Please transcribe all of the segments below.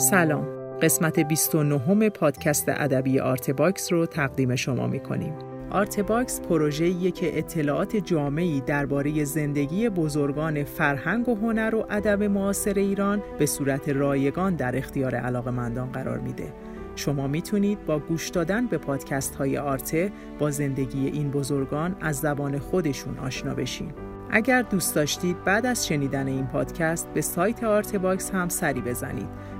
سلام قسمت 29 پادکست ادبی آرت باکس رو تقدیم شما می کنیم. آرت باکس پروژه‌ایه که اطلاعات جامعی درباره زندگی بزرگان فرهنگ و هنر و ادب معاصر ایران به صورت رایگان در اختیار علاقمندان قرار میده. شما می‌تونید با گوش دادن به پادکست های آرته با زندگی این بزرگان از زبان خودشون آشنا بشین. اگر دوست داشتید بعد از شنیدن این پادکست به سایت آرت باکس هم سری بزنید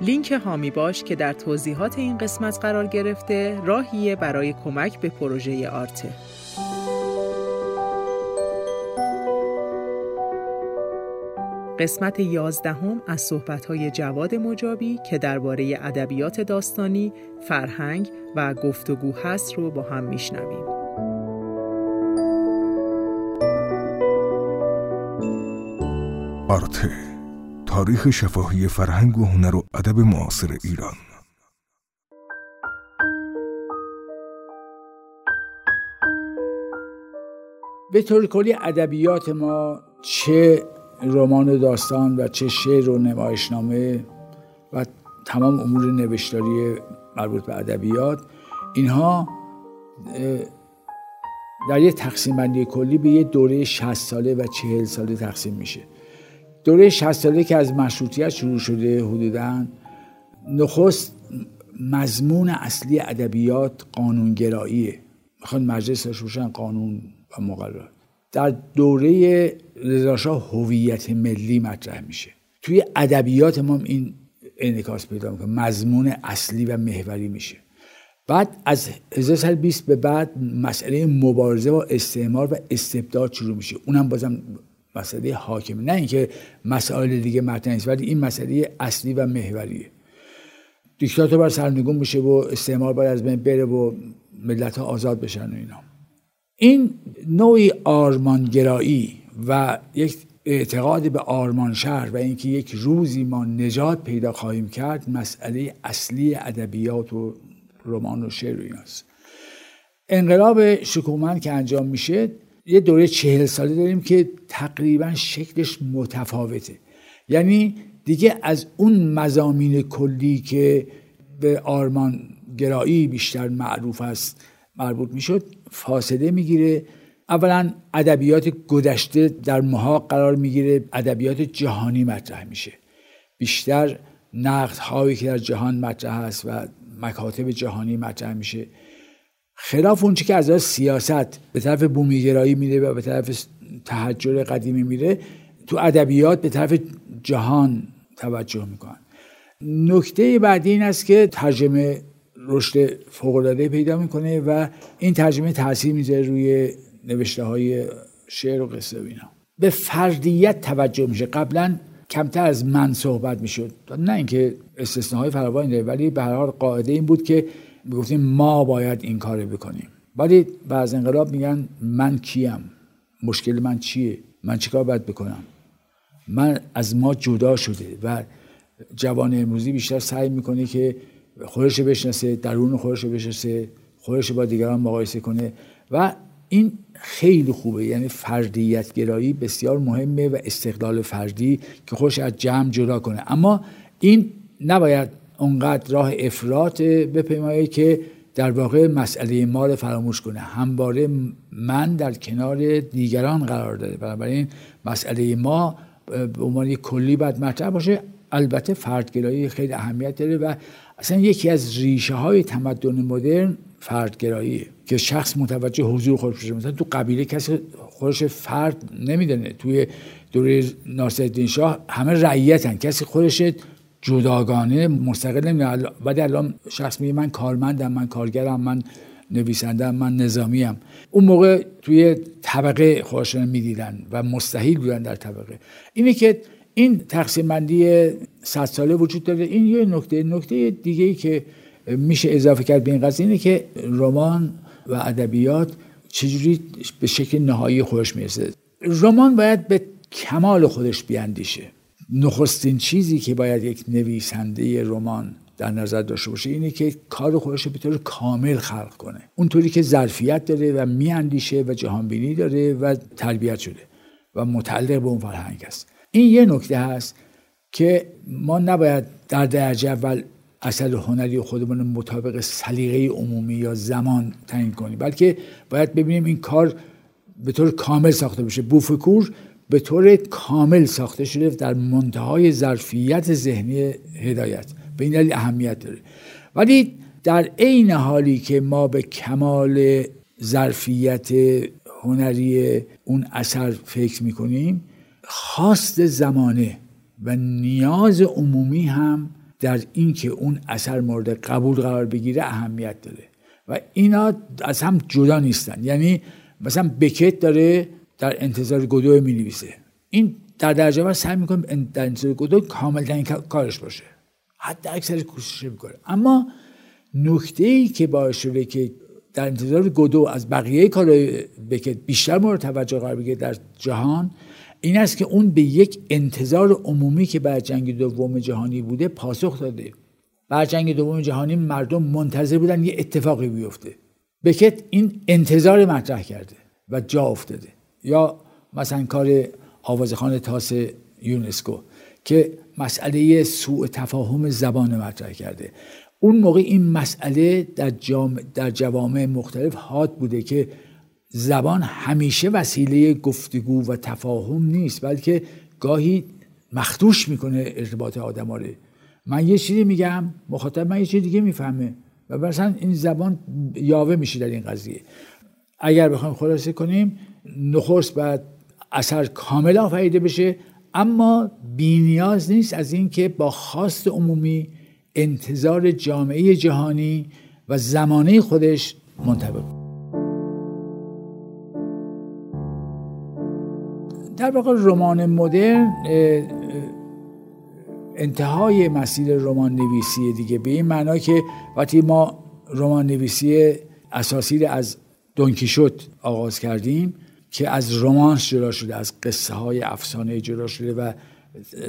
لینک هامی باش که در توضیحات این قسمت قرار گرفته راهیه برای کمک به پروژه آرته. قسمت یازدهم از صحبت‌های جواد مجابی که درباره ادبیات داستانی، فرهنگ و گفتگو هست رو با هم میشنویم. آرته تاریخ شفاهی فرهنگ و هنر و ادب معاصر ایران. به طور کلی ادبیات ما چه رمان و داستان و چه شعر و نمایشنامه و تمام امور نوشتاری مربوط به ادبیات اینها در یه تقسیم بندی کلی به یه دوره 60 ساله و 40 ساله تقسیم میشه. دوره 60 ساله که از مشروطیت شروع شده حدودا نخست مضمون اصلی ادبیات قانونگراییه. می‌خوان مجلس روشن قانون و مقررات. در دوره رضاشاه هویت ملی مطرح میشه. توی ادبیات ما این انعکاس پیدا می‌کنه. مضمون اصلی و محوری میشه. بعد از 1920 به بعد مسئله مبارزه با استعمار و استبداد شروع میشه. اونم بازم مسئله حاکمه. نه اینکه مسائل دیگه مطرح نیست ولی این مسئله اصلی و محوریه. دیکتاتور باید سرنگون بشه و استعمار باید از بین بره و ملت ها آزاد بشن و اینا. این نوعی آرمانگرایی و یک اعتقاد به آرمان شهر و اینکه یک روزی ما نجات پیدا خواهیم کرد مسئله اصلی ادبیات و رمان و شعر و ایناست. انقلاب شکومن که انجام میشه یه دوره چهل ساله داریم که تقریبا شکلش متفاوته. یعنی دیگه از اون مزامین کلی که به آرمان گرایی بیشتر معروف است مربوط می‌شد فاصله می‌گیره. اولا ادبیات گذشته در محاق قرار می‌گیره ادبیات جهانی مطرح میشه. بیشتر نقد هایی که در جهان مطرح هست و مکاتب جهانی مطرح میشه. خلاف اونچه که از سیاست به طرف بومیگرایی میره و به طرف تحجر قدیمی میره تو ادبیات به طرف جهان توجه می‌کنن. نکته بعدی این است که ترجمه رشد فوقالعاده پیدا می‌کنه و این ترجمه تاثیر می‌ذاره روی نوشته های شعر و قصه و اینا. به فردیت توجه میشه. قبلا کمتر از من صحبت می‌شد. نه اینکه استثناهای فراوانی داره ولی به هر حال قاعده این بود که می‌گفتیم ما باید این کار بکنیم. ولی بعض انقلاب میگن من کیم. مشکل من چیه؟ من چیکار باید بکنم؟ من از ما جدا شده و جوان امروزی بیشتر سعی می‌کنه که خودش بشناسه درون خودش بشناسه خودش با دیگران مقایسه کنه و این خیلی خوبه. یعنی فردیت گرایی بسیار مهمه و استقلال فردی که خودش از جمع جدا کنه. اما این نباید اونقدر راه افراط بپیمایه که در واقع مسئله ما رو فراموش کنه. همواره من در کنار دیگران قرار داره. بنابراین مسئله ما به عنوان کلی باید مطرح باشه. البته فردگرایی خیلی اهمیت داره و اصلا یکی از ریشه های تمدن مدرن فردگراییه که شخص متوجه حضور خودش بشه مثلا تو قبیله کسی خودش فرد نمی‌دونه. توی دوره ناصرالدین شاه همه رعیتن. کسی خودش جداگانه مستقل نمی‌دونه بعد الان شخص میگه من کارمندم من کارگرم من نویسندم من نظامیم اون موقع توی طبقه خودشون می‌دیدن و مستحیل بودن در طبقه. اینه که این تقسیم بندی صد ساله وجود داره. این یه نکته. نکته دیگه ای که میشه اضافه کرد به این قضیه اینه که رمان و ادبیات چجوری به شکل نهایی خودش می‌رسه. رمان باید به کمال خودش بیاندیشه. نخستین چیزی که باید یک نویسنده رمان در نظر داشته باشه اینه که کار خودش به طور کامل خلق کنه. اونطوری که ظرفیت داره و میاندیشه و جهانبینی داره و تربیت شده و متعلق به اون فرهنگ است. این یه نکته هست که ما نباید در درجه اول اثر هنری خودمون مطابق سلیقه عمومی یا زمان تعیین کنیم بلکه باید ببینیم این کار به طور کامل ساخته بشه. بوفکور به طور کامل ساخته شده در منتهای ظرفیت ذهنی هدایت. به این دلیل اهمیت داره. ولی در عین حالی که ما به کمال ظرفیت هنری اون اثر فکر می‌کنیم خواست زمانه و نیاز عمومی هم در اینکه اون اثر مورد قبول قرار بگیره اهمیت داره. و اینا از هم جدا نیستن. یعنی مثلا بکت داره در انتظار گدو می نویسه این در درجه اول سعی می‌کنه در انتظار گدو کامل کارش باشه. حتی اکثر کوشش می‌کنه. اما نکته ای که باعث شده که در انتظار گدو از بقیه کار بکت بیشتر مورد توجه قرار بگیره در جهان این است که اون به یک انتظار عمومی که بعد جنگ دوم جهانی بوده پاسخ داده. بعد جنگ دوم جهانی مردم منتظر بودن یه اتفاقی بیفته. بکت این انتظار مطرح کرده و جا افتاده. یا مثلا کار آوازخان تاس یونسکو که مسئله سوء تفاهم زبان مطرح کرده. اون موقع این مسئله در, در جوامع مختلف حاد بوده که زبان همیشه وسیله گفتگو و تفاهم نیست بلکه گاهی مخدوش می‌کنه ارتباط آدم رو. من یه چیزی میگم مخاطب من یه چیز دیگه می‌فهمه و مثلا این زبان یاوه میشه در این قضیه. اگر بخوایم خلاصه کنیم نخست باید اثر کامل آفریده بشه اما بینیاز نیست از اینکه با خواست عمومی انتظار جامعه جهانی و زمانه خودش منطبق در واقع رمان مدرن انتهای مسیر رمان نویسی دیگه به این معنا که وقتی ما رمان نویسی اساسی از دونکیشوت آغاز کردیم که از رمانس جدا شده از قصه های افسانه جدا شده و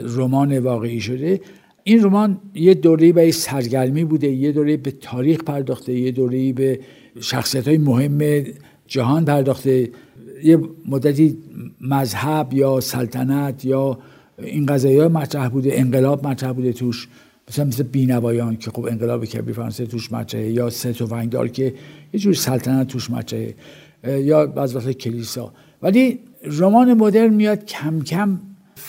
رمان واقعی شده. این رمان یه دوره به سرگرمی بوده یه دوره به تاریخ پرداخته یه دوره به شخصیت های مهم جهان پرداخته. یه مدتی مذهب یا سلطنت یا این قضایی ها مطرح بوده انقلاب مطرح بوده توش. مثلا مثل بینوایان که خب انقلاب کبیر فرانسه توش مطرحه یا سه ونگدار که یه جور سلطنت توش مطرحه یا از وقت کلیسا. ولی رمان مدرن میاد کم کم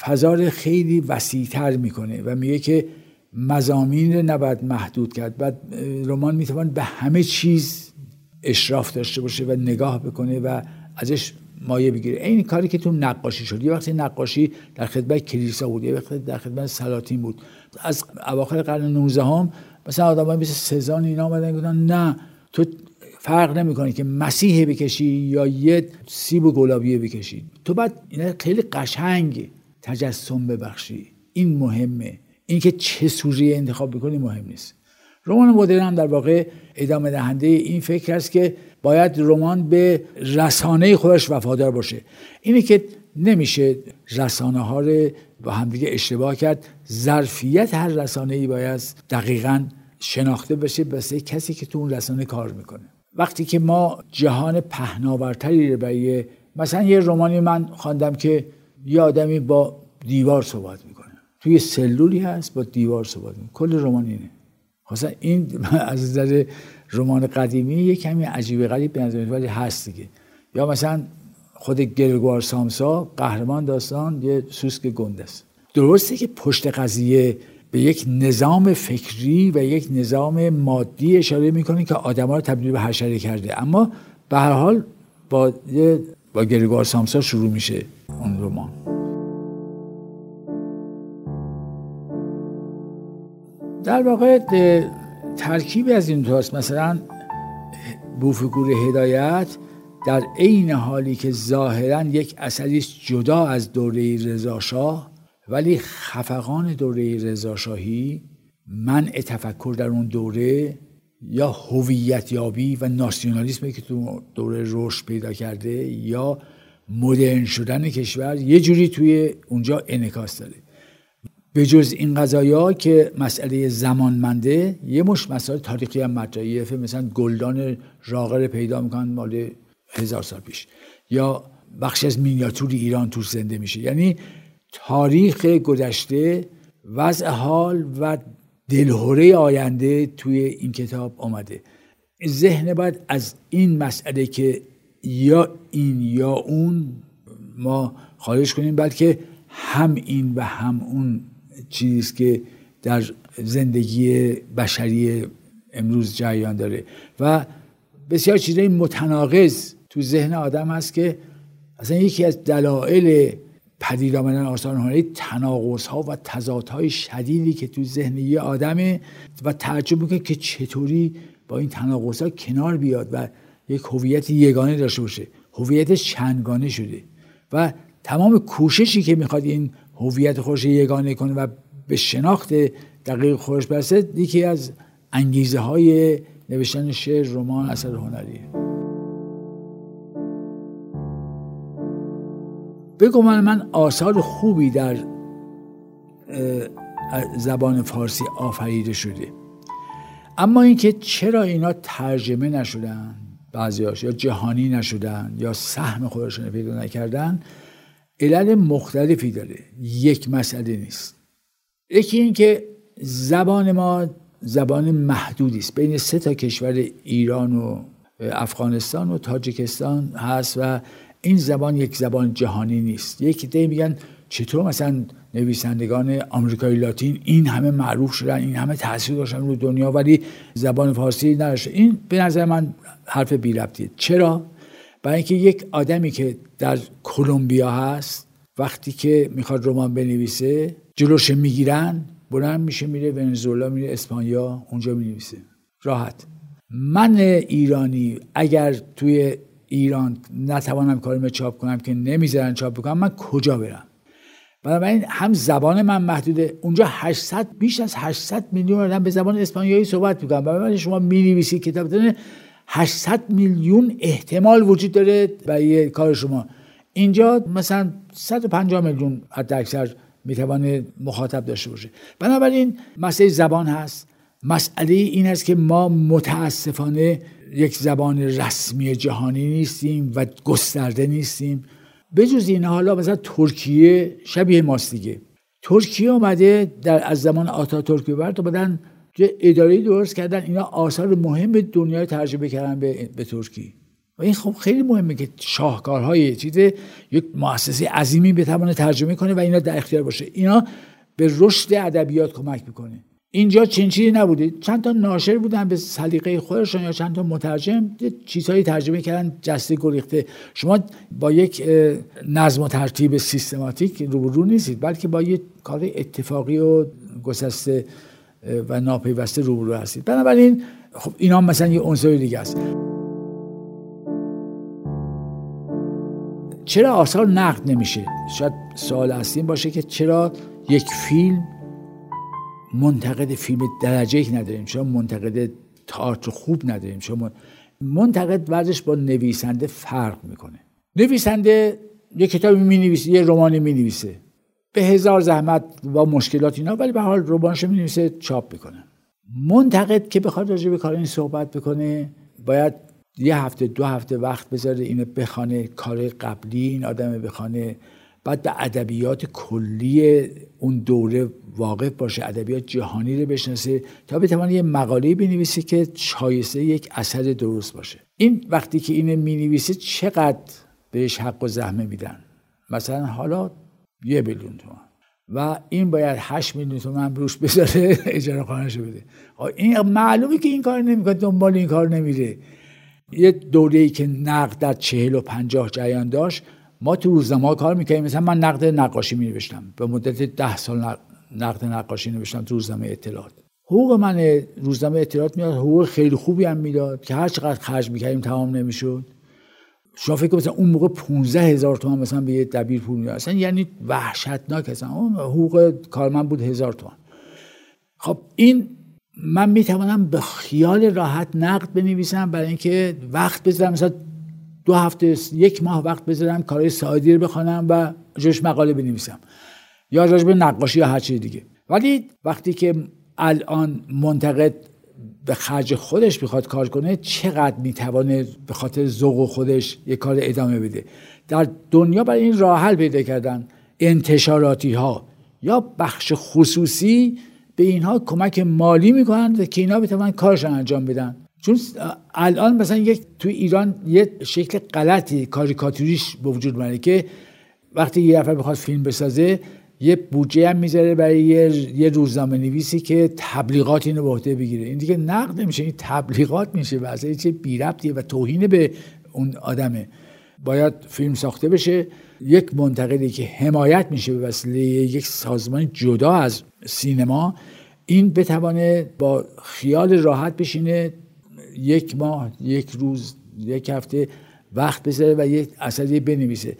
فضا رو خیلی وسیعتر می‌کنه و میگه که مزامین رو نباید محدود کرد. بعد رمان می‌توان به همه چیز اشراف داشته باشه و نگاه بکنه و ازش مایه بگیره. این کاری که تو نقاشی شد. یه وقتی نقاشی در خدمت کلیسا بود یه وقتی در خدمت سلاطین بود. از اواخر قرن 19 هم مثلا آدمای مثل سزان اینا اومدن گفتن نه تو فرق نمی‌کنه که مسیح بکشی یا یه سیب و گلابی بکشی. تو بعد اینا خیلی قشنگ تجسم ببخشی. این مهمه. اینکه چه سوژه انتخاب بکنی مهم نیست. رمان مدرن هم در واقع ادامه دهنده این فکر است که باید رمان به رسانه خودش وفادار باشه. اینه که نمیشه رسانه ها رو با همدیگه اشتباه کرد. ظرفیت هر رسانه ای باید دقیقا شناخته بشه. بسه کسی که تو اون رسانه کار می‌کنه. وقتی که ما جهان پهناورتری رو برای مثلا یه رومانی من خواندم که یه آدمی با دیوار صحبت می‌کنه. توی سلولی هست با دیوار صحبت می‌کنه. کل رمان اینه. خواستن این از نظر رمان قدیمی یه کمی عجیب غریب به ولی هست دیگه. یا مثلا خود گرگوار سامسا قهرمان داستان یه سوسک گنده است درسته که پشت قضیه به یک نظام فکری و یک نظام مادی اشاره می‌کنه که آدما رو تبدیل به حشره کرده. اما به هر حال با با گریگوار سامسا شروع میشه اون رمان. در واقع ترکیبی از این توست مثلا بوفگور هدایت در عین حالی که ظاهرا یک اثری جدا از دوره رضاشاه ولی خفقان دوره رضاشاهی منع تفکر در اون دوره یا هویت یابی و ناسیونالیسمی که تو دوره رشد پیدا کرده یا مدرن شدن کشور یه جوری توی اونجا انکاس داره. به جز این قضایا که مسئله زمانمنده یه مش مسئله تاریخی هم مطرحیه مثلا گلدان راغر پیدا می‌کنن مال هزار سال پیش. یا بخش از مینیاتور ایران توش زنده میشه. یعنی تاریخ گذشته وضع حال و دلهوره آینده توی این کتاب آمده. ذهن باید از این مسئله که یا این یا اون ما خارج کنیم بلکه هم این و هم اون چیزی که در زندگی بشری امروز جریان داره. و بسیار چیزای متناقض تو ذهن آدم هست که اصلا یکی از دلایل پدید آمدن آثار هنری تناقض ها و های شدیدی که تو ذهن یه آدمه و تعجب می‌کنه که چطوری با این تناقض ها کنار بیاد و یک هویت یگانه داشته باشه. هویت چندگانه شده و تمام کوششی که می‌خواد این هویت خودش یگانه کنه و به شناخت دقیق خودش برسه یکی از انگیزه های نوشتن شعر رمان اثر هنریه بگو من من آثار خوبی در زبان فارسی آفریده شده. اما اینکه چرا اینا ترجمه نشدن بعضیاش یا جهانی نشدن یا سهم خودشون پیدا نکردن علل مختلفی داره. یک مسئله نیست. یکی اینکه زبان ما زبان محدودی است. بین سه تا کشور ایران و افغانستان و تاجیکستان هست و این زبان یک زبان جهانی نیست. یک دی میگن چطور مثلا نویسندگان آمریکایی لاتین این همه معروف شدن این همه تاثیر داشتن رو دنیا ولی زبان فارسی نداشته. این به نظر من حرف بی ربطیه چرا؟ برای اینکه یک آدمی که در کلمبیا هست وقتی که می‌خواد رمان بنویسه جلوش می‌گیرن بلند میشه میره ونزوئلا میره اسپانیا اونجا می‌نویسه. راحت. من ایرانی اگر توی ایران نتوانم کارم چاپ کنم که نمی‌ذارن چاپ بکنم من کجا برم؟ بنابراین هم زبان من محدوده اونجا 800 بیش از 800 میلیون آدم به زبان اسپانیایی صحبت می‌کنن. بنابراین شما می‌نویسی کتاب داره 800 میلیون احتمال وجود داره برای کار شما. اینجا مثلا 150 میلیون حد اکثر می‌توانه مخاطب داشته باشه. بنابراین مسئله زبان هست. مسئله این است که ما متاسفانه یک زبان رسمی جهانی نیستیم و گسترده نیستیم. بجز این حالا مثلا ترکیه شبیه ماست دیگه. ترکیه آمده در از زمان آتا ترکیه برد اومدن اداره درست کردن. اینا آثار مهم دنیا ترجمه کردن به, به ترکی. و این خب خیلی مهمه که شاهکارهای چیز یک مؤسسه عظیمی بتوانه ترجمه کنه و اینا در اختیار باشه. اینا به رشد ادبیات کمک می‌کنه. اینجا چنین چیزی نبوده. چند تا ناشر بودن به سلیقه خودشون یا چند تا مترجم چیزهایی ترجمه کردن جسته گریخته. شما با یک نظم و ترتیب سیستماتیک روبرو نیستید بلکه با یک کار اتفاقی و گسسته و ناپیوسته روبرو هستید. بنابراین خب اینا مثلا یه عنصر دیگه است. چرا آثار نقد نمیشه؟ شاید سوال اصلی باشه که چرا یک فیلم منتقد فیلم درجه یک نداریم شما منتقد تئاتر خوب نداریم شما منتقد ورزش با نویسنده فرق می‌کنه. نویسنده یه کتابی می نویسه یه رمانی می نویسه به هزار زحمت با مشکلات اینا ولی به حال رمانش می نویسه چاپ می‌کنه. منتقد که بخواد راجع به کار این صحبت بکنه باید یه هفته دو هفته وقت بذاره اینو بخانه کار قبلی این آدم بخانه بعد به ادبیات کلی اون دوره واقف باشه ادبیات جهانی رو بشناسه تا بتونه یه مقاله بنویسه که شایسته یک اثر درست باشه. این وقتی که اینو می‌نویسه چقدر بهش حق و زحمه میدن؟ مثلا حالا یه میلیون تومن و این باید 8 میلیون تومن روش بذاره اجاره خانهش بده. این معلومه که این کار نمی‌کنه دنبال این کار نمیره. یه دوره ای که نقد در چهل و پنجاه جریان داشت ما تو روزنامه کار می‌کنیم مثلا من نقد نقاشی می نوشتم به مدت ده سال نقد نقاشی نوشتم تو روزنامه اطلاعات. حقوق من روزنامه اطلاعات میاد. حقوق خیلی خوبی هم می‌داد که هر چقدر خرج می‌کردیم تمام نمی‌شد. شما فکر مثلا اون موقع 15 هزار تومان مثلا به یه دبیر پول می‌داد. اصلا یعنی وحشتناک اصلا. حقوق کارمند بود هزار تومان. خب این من می‌توانم به خیال راحت نقد بنویسم برای اینکه وقت بذارم. مثلا دو هفته یک ماه وقت بذارم کارهای سعادی رو بخوانم و جوش مقاله بنویسم. یا راجب نقاشی یا هر چیز دیگه. ولی وقتی که الان منتقد به خرج خودش می‌خواد کار کنه چقدر می‌توانه به خاطر ذوق خودش یه کار ادامه بده؟ در دنیا برای این راه حل پیدا کردن انتشاراتی ها یا بخش خصوصی به اینها کمک مالی می‌کنن که اینا بتونن کارشان انجام بدن. چون الان مثلا یک تو ایران یه شکل غلطی کاریکاتوریش به وجود میاد که وقتی یه نفر بخواد فیلم بسازه یه بودجه هم می‌ذاره برای یه, یه روزنامه نویسی که تبلیغات اینو به عهده بگیره. این دیگه نقد نمیشه این تبلیغات میشه و اصلا چه بی و توهین به اون آدمه. باید فیلم ساخته بشه. یک منتقدی که حمایت میشه به وسیله یک سازمان جدا از سینما این بتوانه با خیال راحت بشینه یک ماه یک روز یک هفته وقت بذاره و یک اثری بنویسه.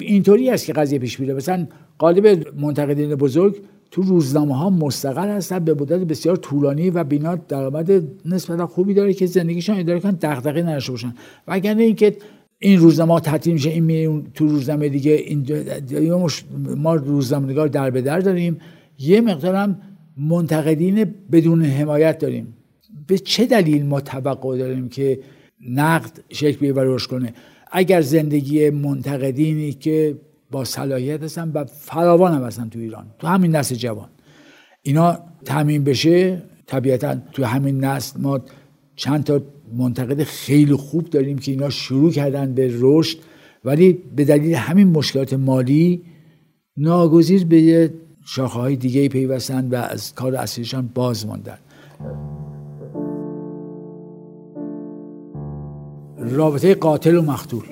اینطوری است که قضیه پیش میره. مثلا قالب منتقدین بزرگ تو روزنامه ها مستقل هستن به مدت بسیار طولانی و بینا درآمد نسبتا خوبی داره که زندگیشان اداره کنن دغدغه نداشته باشن. و اگر اینکه این روزنامه ها تعطیل میشه این میره تو روزنامه دیگه این ما روزنامه‌نگار در به در داریم. یه مقدارم منتقدین بدون حمایت داریم. به چه دلیل ما توقع داریم که نقد شکل بگیره کنه؟ اگر زندگی منتقدینی که با صلاحیت هستن و فراوان هم هستن تو ایران تو همین نسل جوان. اینا تامین بشه طبیعتا تو همین نسل ما چند تا منتقد خیلی خوب داریم که اینا شروع کردن به رشد ولی به دلیل همین مشکلات مالی ناگزیر به شاخه های دیگه پیوستن و از کار اصلیشان باز ماندن. رابطه قاتل و مقتول.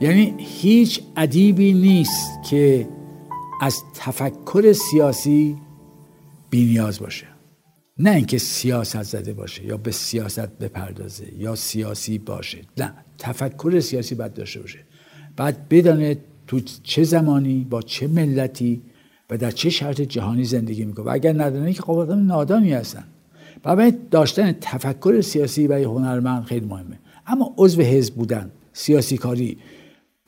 یعنی هیچ ادیبی نیست که از تفکر سیاسی بینیاز باشه. نه اینکه سیاست زده باشه یا به سیاست بپردازه یا سیاسی باشه. نه تفکر سیاسی باید داشته باشه. بعد بدانه تو چه زمانی با چه ملتی و در چه شرط جهانی زندگی می‌کنه. و اگر ندانه که خب نادانی هستن. برای داشتن تفکر سیاسی برای هنرمند خیلی مهمه. اما عضو حزب بودن سیاسی کاری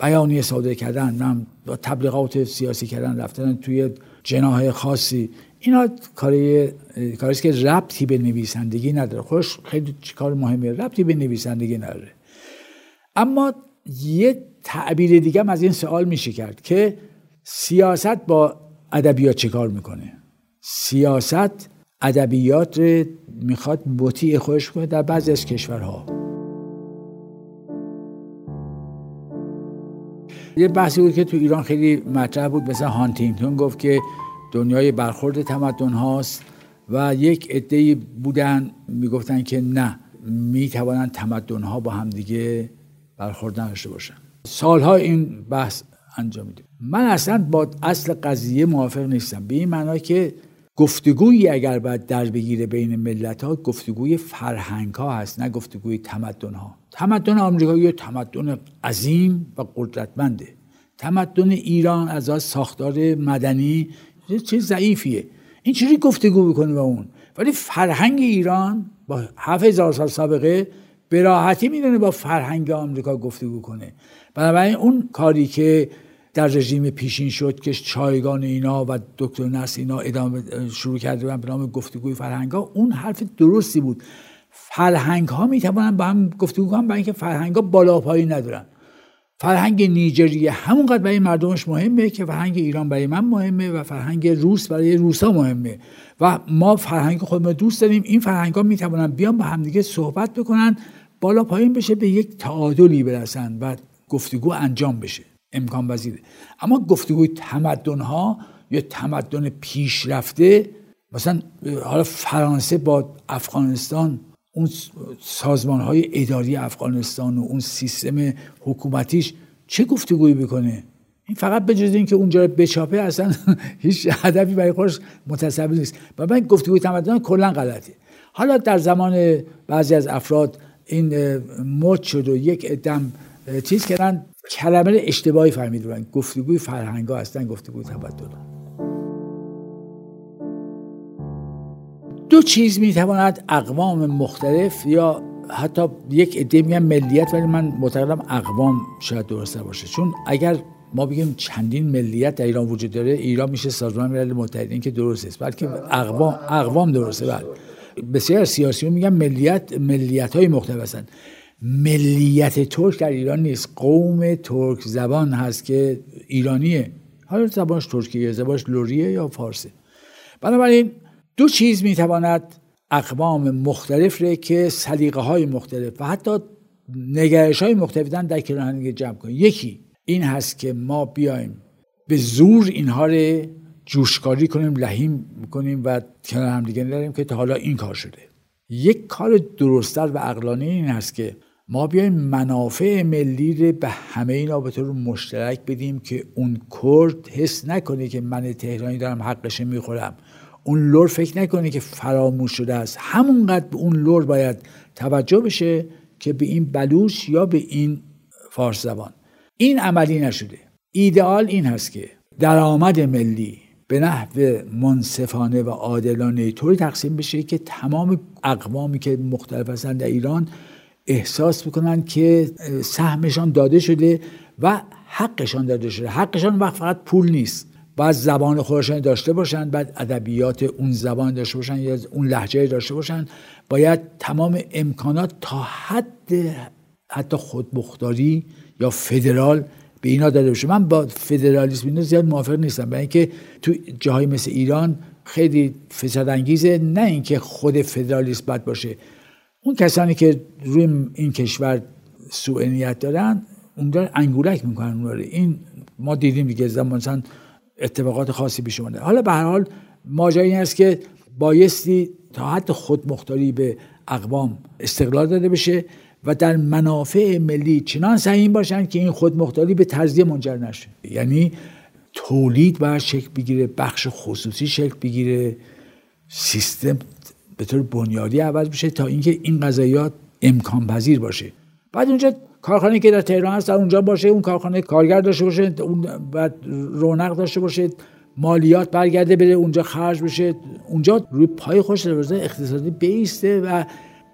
بیانیه صادر کردن با تبلیغات سیاسی کردن رفتن توی جناح خاصی اینا کاری که ربطی به نویسندگی نداره. خوش خیلی کار مهمه ربطی به نویسندگی نداره. اما یه تعبیر دیگه از این سوال میشه کرد که سیاست با ادبیات چه کار می‌کنه؟ سیاست ادبیات می‌خواد مطیع خودش کنه در بعضی از کشورها. یه بحثی بود که تو ایران خیلی مطرح بود مثلا هانتینگتون گفت که دنیای برخورد تمدن هاست و یک عده بودن می‌گفتن که نه می‌توانند تمدن ها با همدیگه برخورد نداشته باشن. سالها این بحث انجام میده. من اصلا با اصل قضیه موافق نیستم. به این معنی که گفتگویی اگر باید در بگیره بین ملت ها گفتگوی فرهنگ ها هست نه گفتگوی تمدن ها تمدن آمریکا یه تمدن عظیم و قدرتمنده. تمدن ایران از از ساختار مدنی چه ضعیفیه. این چجوری گفتگو بکنه با اون؟ ولی فرهنگ ایران با هفت هزار سال سابقه به راحتی می‌دونه با فرهنگ آمریکا گفتگو کنه. بنابراین اون کاری که در رژیم پیشین شد که چایگان اینا و دکتر نس اینا ادامه شروع کرده به نام گفتگوی فرهنگ ها اون حرف درستی بود. فرهنگ ها می توانن با هم گفتگو کنن برای اینکه فرهنگ ها بالا پایی ندارن. فرهنگ نیجریه همونقدر برای مردمش مهمه که فرهنگ ایران برای من مهمه و فرهنگ روس برای روسا مهمه. و ما فرهنگ خودمون دوست داریم. این فرهنگ ها می بیان با همدیگه صحبت بکنن بالا پایین بشه به یک تعادلی برسن و گفتگو انجام بشه. امکان پذیره اما گفتگوی تمدن ها یا تمدن پیشرفته مثلا حالا فرانسه با افغانستان اون سازمان های اداری افغانستان و اون سیستم حکومتیش چه گفتگویی بکنه؟ این فقط به جز اینکه اونجا رو بچاپه اصلا هیچ هدفی برای خودش متصور نیست. و من گفتگوی تمدن کلا غلطه. حالا در زمان بعضی از افراد این مد شد و یک ادم چیز کردن کلمه اشتباهی فهمید بودن گفتگوی فرهنگ ها هستن گفتگوی تمدن دو چیز می‌تواند اقوام مختلف یا حتی یک عده میگن ملیت ولی من معتقدم اقوام شاید درسته باشه چون اگر ما بگیم چندین ملیت در ایران وجود داره ایران میشه سازمان ملل متحد که درست است بلکه اقوام اقوام درسته. بله. بسیار سیاسیون میگن ملیت ملیت های مختلف هستند ملیت ترک در ایران نیست. قوم ترک زبان هست که ایرانیه. حالا زبانش ترکیه زبانش لوریه یا فارسه بنابراین دو چیز می‌تواند اقوام مختلف ره که سلیقه های مختلف و حتی نگرش های مختلف در کنار جمع کنیم یکی این هست که ما بیایم به زور اینها رو جوشکاری کنیم لحیم کنیم و کنار هم دیگه نداریم که تا حالا این کار شده. یک کار درستتر و عقلانی این هست که ما بیایم منافع ملی رو به همه اینا به طور مشترک بدیم که اون کرد حس نکنه که من تهرانی دارم حقش می‌خورم. اون لور فکر نکنه که فراموش شده است. همونقدر به اون لور باید توجه بشه که به این بلوش یا به این فارس زبان. این عملی نشده. ایدئال این هست که درآمد ملی به نحو منصفانه و عادلانه طوری تقسیم بشه که تمام اقوامی که مختلف هستند در ایران احساس بکنن که سهمشان داده شده و حقشان داده شده. حقشان وقت فقط پول نیست. باید زبان خودشان داشته باشن بعد ادبیات اون زبان داشته باشن یا اون لحجه داشته باشن. باید تمام امکانات تا حد حتی خودمختاری یا فدرال به اینا داده بشه. من با فدرالیسم اینا زیاد موافق نیستم. برای اینکه تو جاهای مثل ایران خیلی فساد انگیزه نه اینکه خود فدرالیسم بد باشه. اون کسانی که روی این کشور سوء نیت دارن اونجا انگولک می‌کنن اون این ما دیدیم دیگه زمان اتفاقات خاصی پیش اومده. حالا به هر حال ماجرا این است که بایستی تا حد خودمختاری به اقوام استقلال داده بشه و در منافع ملی چنان سعیم باشن که این خودمختاری به تجزیه منجر نشه. یعنی تولید باید شکل بگیره بخش خصوصی شکل بگیره سیستم به طور بنیادی عوض بشه تا اینکه این قضایات امکان پذیر باشه. بعد اونجا کارخانه که در تهران هست در اونجا باشه اون کارخانه کارگر داشته باشه اون بعد رونق داشته باشه مالیات برگرده بره اونجا خرج بشه. اونجا روی پای خوش دروازه اقتصادی بیسته و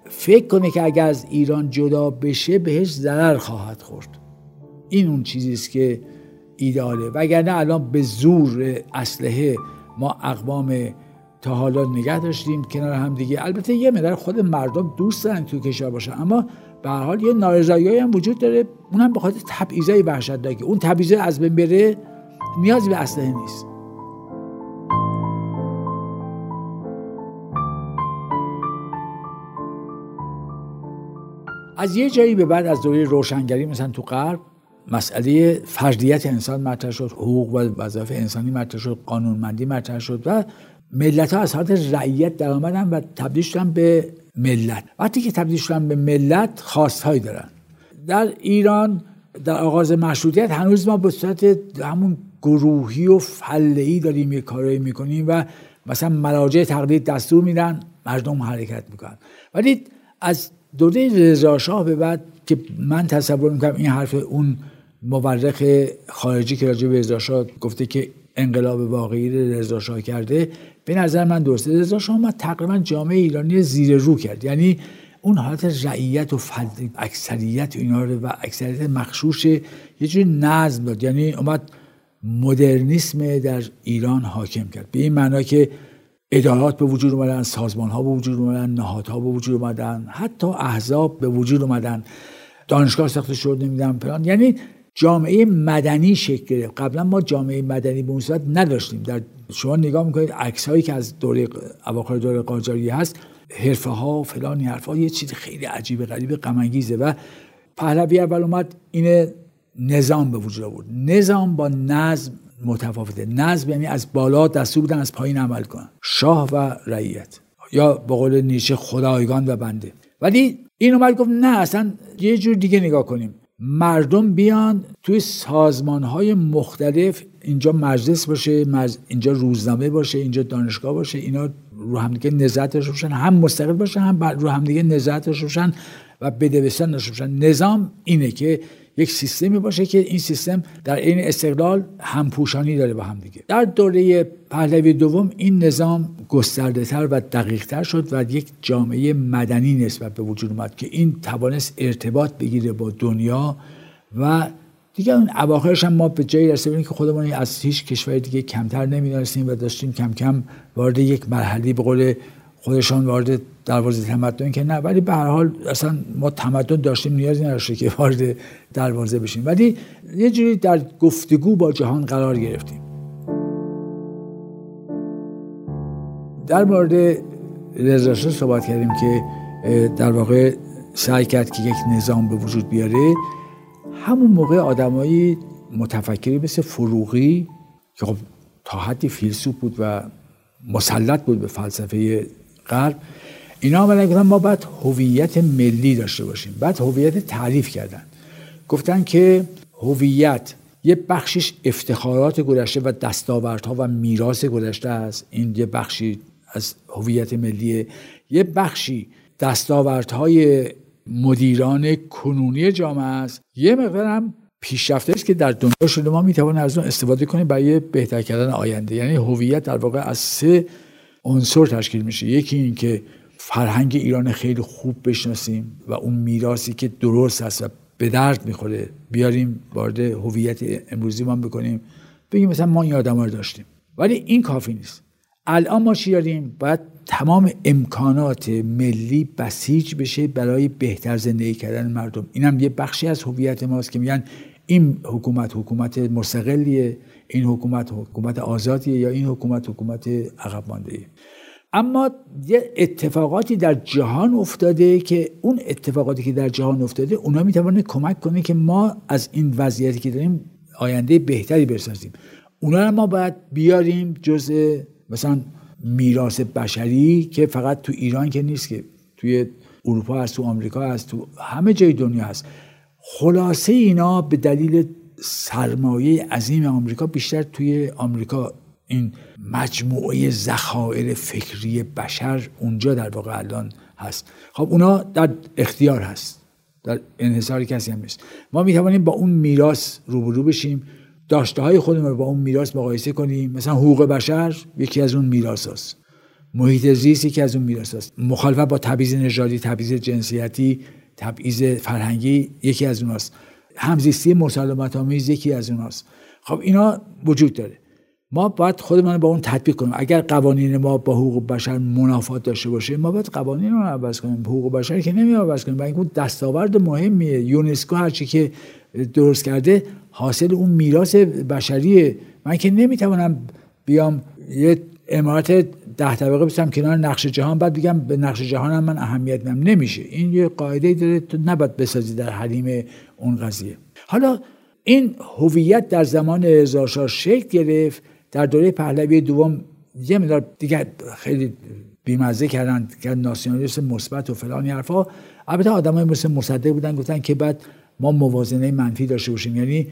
فکر کنه که اگر از ایران جدا بشه بهش ضرر خواهد خورد. این اون چیزی است که ایداله وگرنه الان به زور اسلحه ما اقوام تا حالا نگه داشتیم کنار هم دیگه. البته یه مدار خود مردم دوست دارن تو کشور باشن اما به حال یه نارضایی هم وجود داره. اونم به خاطر تبعیضای وحشتناک اون تبعیض از بین بره نیازی به اسلحه نیست. از یه جایی به بعد از دوره روشنگری مثلا تو غرب مسئله فردیت انسان مطرح شد حقوق و وظایف انسانی مطرح شد قانونمندی مطرح شد و ملت ها از حالت رعیت در آمدن و تبدیل شدن به ملت. وقتی که تبدیل شدن به ملت خواستهایی دارن. در ایران در آغاز مشروطیت هنوز ما به صورت همون گروهی و فله داریم یه کارایی می‌کنیم و مثلا مراجع تقلید دستور میدن مردم حرکت می‌کنن. ولی از دوره رضا به بعد که من تصور می‌کنم این حرف اون مورخ خارجی که راجع به رضا گفته که انقلاب واقعی رضا کرده به نظر من درسته. رضا شاه اومد تقریبا جامعه ایرانی زیر رو کرد. یعنی اون حالت رعیت و اکثریت اینا رو و اکثریت مخشوش یه جوری نظم داد. یعنی اومد مدرنیسم در ایران حاکم کرد. به این معنا که ادارات به وجود اومدن سازمان ها به وجود اومدن نهادها به وجود اومدن حتی احزاب به وجود اومدن. دانشگاه ساخته شد نمی‌دونم فلان. یعنی جامعه مدنی شکل گرفت. قبلا ما جامعه مدنی به صورت نداشتیم. در شما نگاه می‌کنید عکس هایی که از دوره اواخر دوره قاجاری هست حرفه ها و فلان حرفا یه چیز خیلی عجیب غریب غم و پهلوی اول اومد این نظام به وجود آورد. نظام با نظم متفاوته. نظم یعنی از بالا دستور بودن از پایین عمل کنن. شاه و رعیت. یا به قول نیچه خدایگان و بنده. ولی این اومد گفت نه اصلا یه جور دیگه نگاه کنیم. مردم بیان توی سازمان های مختلف اینجا مجلس باشه اینجا روزنامه باشه اینجا دانشگاه باشه اینا رو همدیگه نظارت داشته باشن هم مستقل باشن هم رو همدیگه نظارت داشته باشن و بدوستن داشته باشن. نظام اینه که یک سیستمی باشه که این سیستم در عین استقلال همپوشانی داره با هم دیگه. در دوره پهلوی دوم این نظام گسترده تر و دقیق تر شد و یک جامعه مدنی نسبت به وجود اومد که این توانست ارتباط بگیره با دنیا و دیگه اون اواخرش هم ما به جایی رسیدیم که خودمون از هیچ کشور دیگه کمتر نمی‌دونستیم و داشتیم کم کم وارد یک مرحله به قول خودشان وارد دروازه تمدن که نه ولی به هر حال اصلا ما تمدن داشتیم نیازی نداشته که وارد دروازه بشیم. ولی یه جوری در گفتگو با جهان قرار گرفتیم. در مورد رضاشاه صحبت کردیم که در واقع سعی کرد که یک نظام به وجود بیاره. همون موقع آدمایی متفکری مثل فروغی که خب تا حدی فیلسوف بود و مسلط بود به فلسفه غرب اینا آمدن گفتن ما باید هویت ملی داشته باشیم بعد هویت تعریف کردن. گفتن که هویت یه بخشش افتخارات گذشته و دستاوردها و میراث گذشته است. این یه بخشی از هویت ملی یه بخشی دستاوردهای مدیران کنونی جامعه است. یه مقدار هم پیشرفته است که در دنیا شده ما می‌توانیم از اون استفاده کنیم برای بهتر کردن آینده. یعنی هویت در واقع از سه عنصر تشکیل میشه. یکی این که فرهنگ ایران خیلی خوب بشناسیم و اون میراثی که درست هست و به درد می‌خوره بیاریم وارد هویت امروزی ما بکنیم. بگیم مثلا ما این آدم رو داشتیم. ولی این کافی نیست. الان ما چی داریم باید تمام امکانات ملی بسیج بشه برای بهتر زندگی کردن مردم. اینم یه بخشی از هویت ماست که میگن این حکومت حکومت مستقلیه. این حکومت حکومت آزادیه یا این حکومت حکومت عقب مانده اما یه اتفاقاتی در جهان افتاده که اون اتفاقاتی که در جهان افتاده اونا می‌توانه کمک کنه که ما از این وضعیتی که داریم آینده بهتری بسازیم. اونا رو ما باید بیاریم جز مثلا میراث بشری که فقط تو ایران که نیست که توی اروپا هست تو آمریکا هست تو همه جای دنیا هست. خلاصه اینا به دلیل سرمایه عظیم آمریکا بیشتر توی آمریکا. این مجموعه ذخایر فکری بشر اونجا در واقع الان هست. خب اونا در اختیار هست. در انحصار کسی هم نیست. ما می توانیم با اون میراث روبرو بشیم داشته های خودمون رو با اون میراث مقایسه کنیم. مثلا حقوق بشر یکی از اون میراث هست محیط زیست یکی از اون میراث هست مخالفت با تبعیض نژادی تبعیض جنسیتی تبعیض فرهنگی یکی از اوناست. همزیستی مسالمت آمیز یکی از اوناست خب اینا وجود داره. ما باید خودمون با اون تطبیق کنیم اگر قوانین ما با حقوق بشر منافات داشته باشه ما باید قوانین رو عوض کنیم. حقوق بشر که نمی عوض کنیم. برای اینکه دستاورد مهمیه. یونسکو هرچی که درست کرده حاصل اون میراث بشریه. من که نمی‌توانم بیام یه امارت ده طبقه بسم کنار نقش جهان. بعد بگم به نقش جهان هم من اهمیت میدم. نمیشه. این یه قاعده داره تو نباید بسازی در حریم اون قضیه. حالا این هویت در زمان رضا شکل گرفت. در دوره پهلوی دوم یه مدار دیگه خیلی بیمزه کردن که ناسیونالیسم مثبت و فلان حرفا. البته آدمای مثل مصدق بودن گفتن که بعد ما موازنه منفی داشته باشیم. یعنی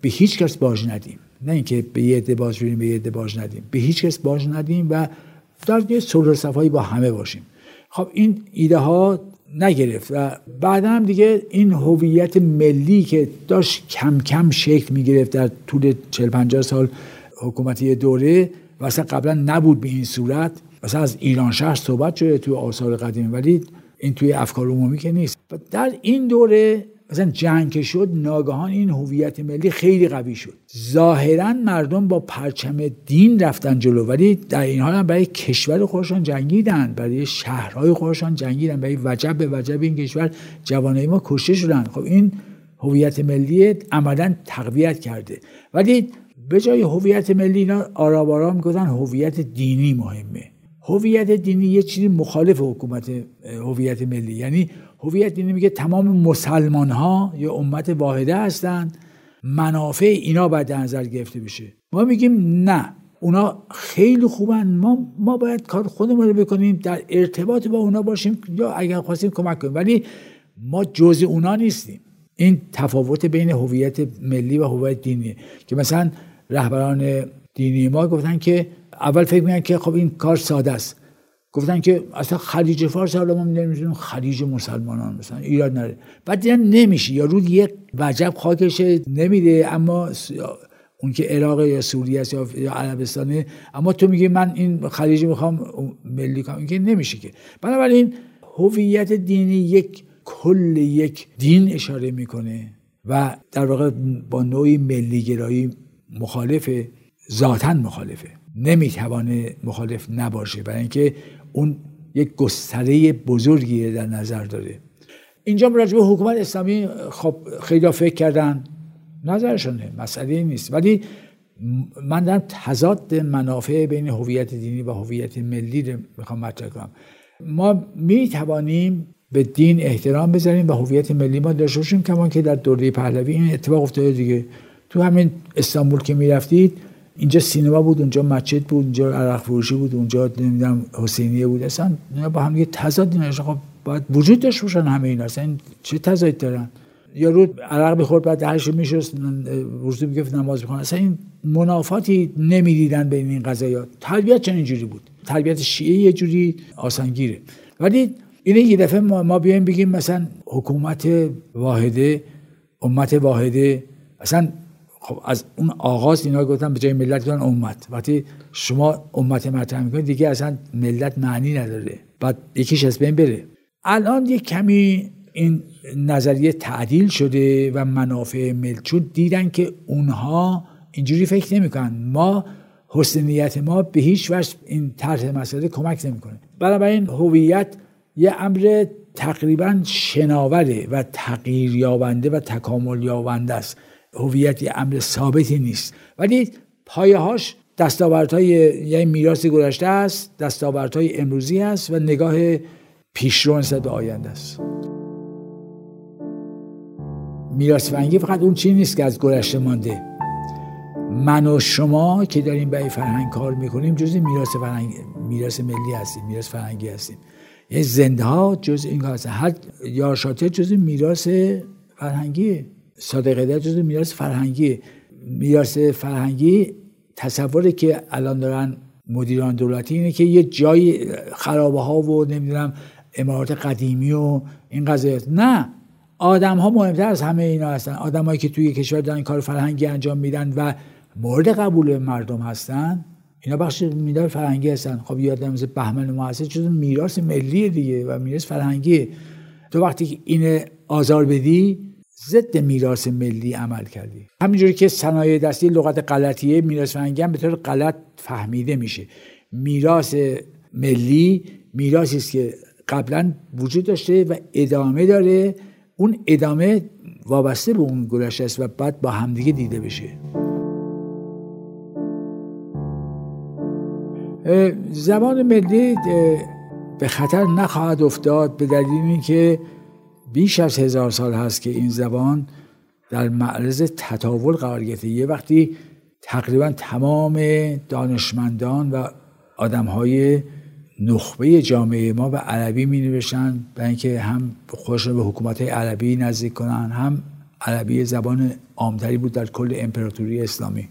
به هیچ کس باج ندیم. نه اینکه به یه عده باج به یه عده باج ندیم. به هیچ کس باج ندیم و در یه صلح صفایی با همه باشیم. خب این ایده ها نگرفت و بعد هم دیگه این هویت ملی که داشت کم کم شکل می گرفت در طول 40 50 سال حکومتی دوره و اصلا قبلا نبود به این صورت. مثلا از ایران شهر صحبت شده توی آثار قدیم ولی این توی افکار عمومی که نیست. در این دوره مثلا جنگ که شد ناگهان این هویت ملی خیلی قوی شد. ظاهرا مردم با پرچم دین رفتن جلو ولی در این حال هم برای کشور خودشان جنگیدن برای شهرهای خودشان جنگیدن برای وجب به وجب این کشور جوانای ما کشته شدن. خب این هویت ملی عملا تقویت کرده. ولی به جای هویت ملی اینا آرام آرام می‌گفتن هویت دینی مهمه. هویت دینی یه چیزی مخالف حکومت هویت ملی. یعنی هویت دینی میگه تمام مسلمان ها یه امت واحده هستند منافع اینا باید در نظر گرفته بشه. ما میگیم نه اونا خیلی خوبن. ما ما باید کار خودمون رو بکنیم در ارتباط با اونا باشیم یا اگر خواستیم کمک کنیم. ولی ما جزء اونا نیستیم. این تفاوت بین هویت ملی و هویت دینی که مثلا رهبران دینی ما گفتن که اول فکر می‌کنن که خب این کار ساده است. گفتن که اصلا خلیج فارس حالا ما نمی‌دونیم خلیج مسلمانان مثلا ایراد نره بعد دیدن نمیشه. یا رود یک وجب خاکش نمیده اما اون که عراق یا سوریه است یا عربستانه اما تو میگی من این خلیج می‌خوام ملی کنم که نمیشه که. بنابراین هویت دینی یک کل یک دین اشاره می‌کنه و در واقع با نوعی ملیگرایی مخالفه ذاتا مخالفه. نمی‌توانه مخالف نباشه برای اینکه اون یک گستره بزرگی در نظر داره. اینجا راجع به حکومت اسلامی خب خیلی فکر کردن. نظرشونه مسئله نیست. ولی من در تضاد منافع بین هویت دینی و هویت ملی رو می‌خوام مطرح کنم. ما می توانیم به دین احترام بذاریم و هویت ملی ما داشته باشیم کما که در دوره پهلوی این اتفاق افتاده دیگه. تو همین استانبول که می‌رفتید اینجا سینما بود اونجا مسجد بود اونجا عرق فروشی بود اونجا نمی‌دونم حسینیه بود. اصلا با هم یه تضاد خب باید وجود داشته باشن همه اینا. اصلا چه تضاد دارن؟ یا رو عرق بخورد بعد درش میشست وضو می‌گفت نماز بخونه اصلا این منافاتی نمی‌دیدن بین این قضايا تربیت چنین جوری بود. تربیت شیعه یه جوری آسانگیره. ولی این یه دفعه ما, ما بیایم بگیم مثلا حکومت واحده امت واحده اصلا خب از اون آغاز اینا گفتن به جای ملت گفتن امت. وقتی شما امت مطرح می‌کنید دیگه اصلا ملت معنی نداره. بعد یکیش از بین بره. الان یه کمی این نظریه تعدیل شده و منافع مل چون دیدن که اونها اینجوری فکر نمی‌کنن. ما حسنیت ما به هیچ وجه این طرح مسئله کمک نمی‌کنه. این هویت یه امر تقریبا شناوره و تغییر یابنده و تکامل یابنده است. هویت امر ثابتی نیست. ولی پایه هاش دستاوردهای یه میراث گذشته است دستاوردهای امروزی است و نگاه پیشرو نسبت به آینده است. میراث فرهنگی فقط اون چیزی نیست که از گذشته مانده. من و شما که داریم به فرهنگ کار می‌کنیم جز میراث فرهنگ میراث ملی هستیم میراث فرهنگی هستیم. یه زنده ها جز این هستن هر یارشاته جز میراث صادقه جز میراث فرهنگی. میراث فرهنگی تصوری که الان دارن مدیران دولتی اینه که یه جای خرابه ها و نمی‌دونم امارات قدیمی و این قضیه. نه آدم ها مهمتر از همه اینا هستن. آدمایی که توی کشور دارن کار فرهنگی انجام میدن و مورد قبول مردم هستن اینا بخش میدار فرهنگی هستن. خب یادم مثل بهمن محسن چون میراث ملی دیگه و میراث فرهنگی. تو وقتی که این آزار بدی ضد میراث ملی عمل کردی. همینجوری که صنایع دستی لغت غلطیه میراث فرهنگی هم به طور غلط فهمیده میشه. میراث ملی میراثی است که قبلا وجود داشته و ادامه داره. اون ادامه وابسته به اون گذشته است و بعد با همدیگه دیده بشه. زبان ملی به خطر نخواهد افتاد به دلیل اینکه بیش از هزار سال هست که این زبان در معرض تطاول قرار گرفته. یه وقتی تقریبا تمام دانشمندان و آدمهای نخبه جامعه ما به عربی می نوشتن برای اینکه هم خودشون به حکومت عربی نزدیک کنن هم عربی زبان عامتری بود در کل امپراتوری اسلامی.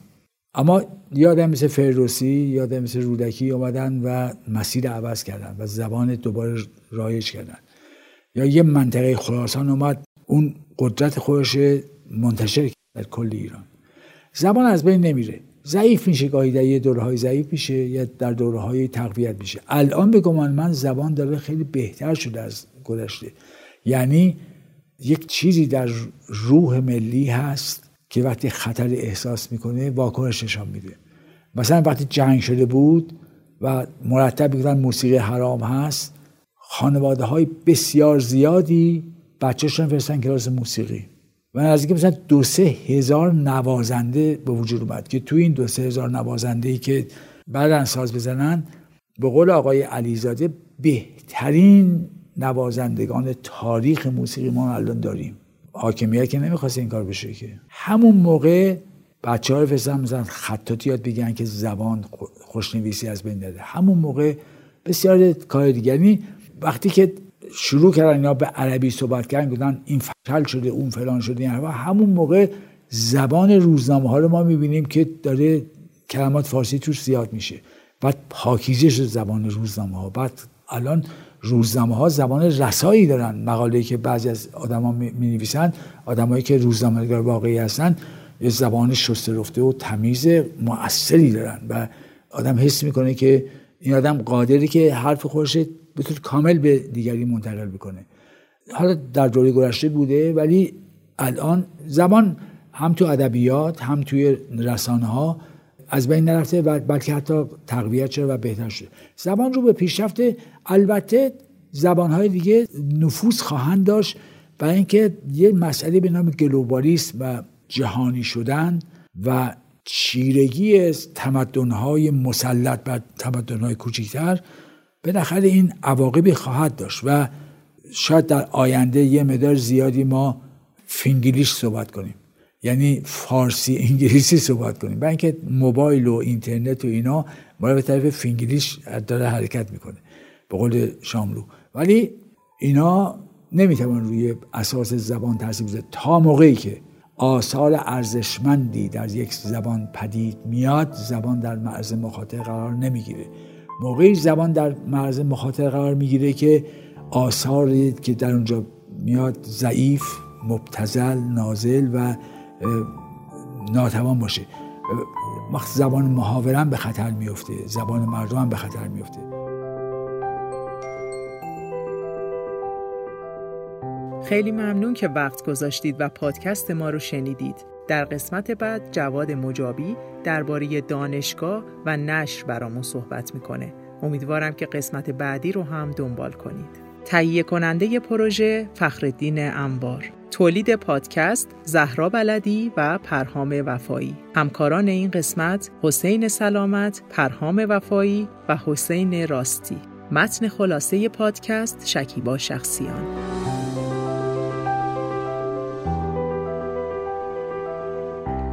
اما یادم مثل فردوسی یادم مثل رودکی آمدن و مسیر عوض کردن و زبان دوباره رایج کردن. یا یه منطقه خراسان اومد اون قدرت خودش منتشر در کل ایران. زبان از بین نمیره. ضعیف میشه گاهی در یه دوره های ضعیف میشه یا در دوره های تقویت میشه. الان به گمان من زبان داره خیلی بهتر شده از گذشته. یعنی یک چیزی در روح ملی هست که وقتی خطر احساس می‌کنه واکنش نشان میده. مثلا وقتی جنگ شده بود و مرتب می‌گفتن موسیقی حرام هست خانواده های بسیار زیادی بچهشون فرستن کلاس موسیقی. و نزدیک مثلا دو سه هزار نوازنده به وجود اومد که توی این دو سه هزار نوازنده ای که بعدن ساز بزنن به قول آقای علیزاده بهترین نوازندگان تاریخ موسیقی ما الان داریم. حاکمیت که نمی‌خواست این کار بشه که. همون موقع بچه ها رو فرستن مثلا خطاتی یاد بگن که زبان خوشنویسی از بین داده همون موقع بسیار کار دیگری. وقتی که شروع کردن اینا به عربی صحبت کردن گفتن این فشل شده اون فلان شده یعنی همون موقع زبان روزنامه ها رو ما می‌بینیم که داره کلمات فارسی توش زیاد میشه. بعد پاکیزه شد زبان روزنامه ها بعد الان روزنامه ها زبان رسایی دارن. مقاله که بعضی از آدما می نویسن آدمایی که روزنامه واقعی هستن یه زبان شسته رفته و تمیز مؤثری دارن و آدم حس می‌کنه که این آدم قادری که حرف خودش به طور کامل به دیگری منتقل بکنه. حالا در دوره گذشته بوده ولی الان زبان هم تو ادبیات هم توی رسانه ها از بین نرفته و بلکه حتی تقویت شده و بهتر شده. زبان رو به پیشرفت البته زبان های دیگه نفوذ خواهند داشت برای اینکه یه مسئله به نام گلوبالیسم و جهانی شدن و چیرگی تمدنهای مسلط بر تمدنهای کوچکتر بالاخره این عواقبی خواهد داشت و شاید در آینده یه مقدار زیادی ما فینگلیش صحبت کنیم. یعنی فارسی انگلیسی صحبت کنیم. برای اینکه موبایل و اینترنت و اینا ما به طرف فینگلیش داره حرکت می‌کنه. به قول شاملو. ولی اینا نمی‌تونن روی اساس زبان تاثیر بذاره تا موقعی که آثار ارزشمندی در یک زبان پدید میاد زبان در معرض مخاطر قرار نمی‌گیره. موقعی زبان در معرض مخاطر قرار می‌گیره که آثاری که در اونجا میاد ضعیف مبتزل نازل و ناتوان باشه وقت زبان محاورم به خطر میفته زبان مردم هم به خطر میفته خیلی ممنون که وقت گذاشتید و پادکست ما رو شنیدید. در قسمت بعد جواد مجابی درباره دانشگاه و نشر برامون صحبت می‌کنه. امیدوارم که قسمت بعدی رو هم دنبال کنید. تهیه کننده پروژه فخردین انبار تولید پادکست زهرا بلدی و پرهام وفایی همکاران این قسمت حسین سلامت پرهام وفایی و حسین راستی متن خلاصه پادکست شکیبا شخصیان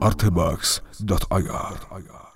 artebox.ir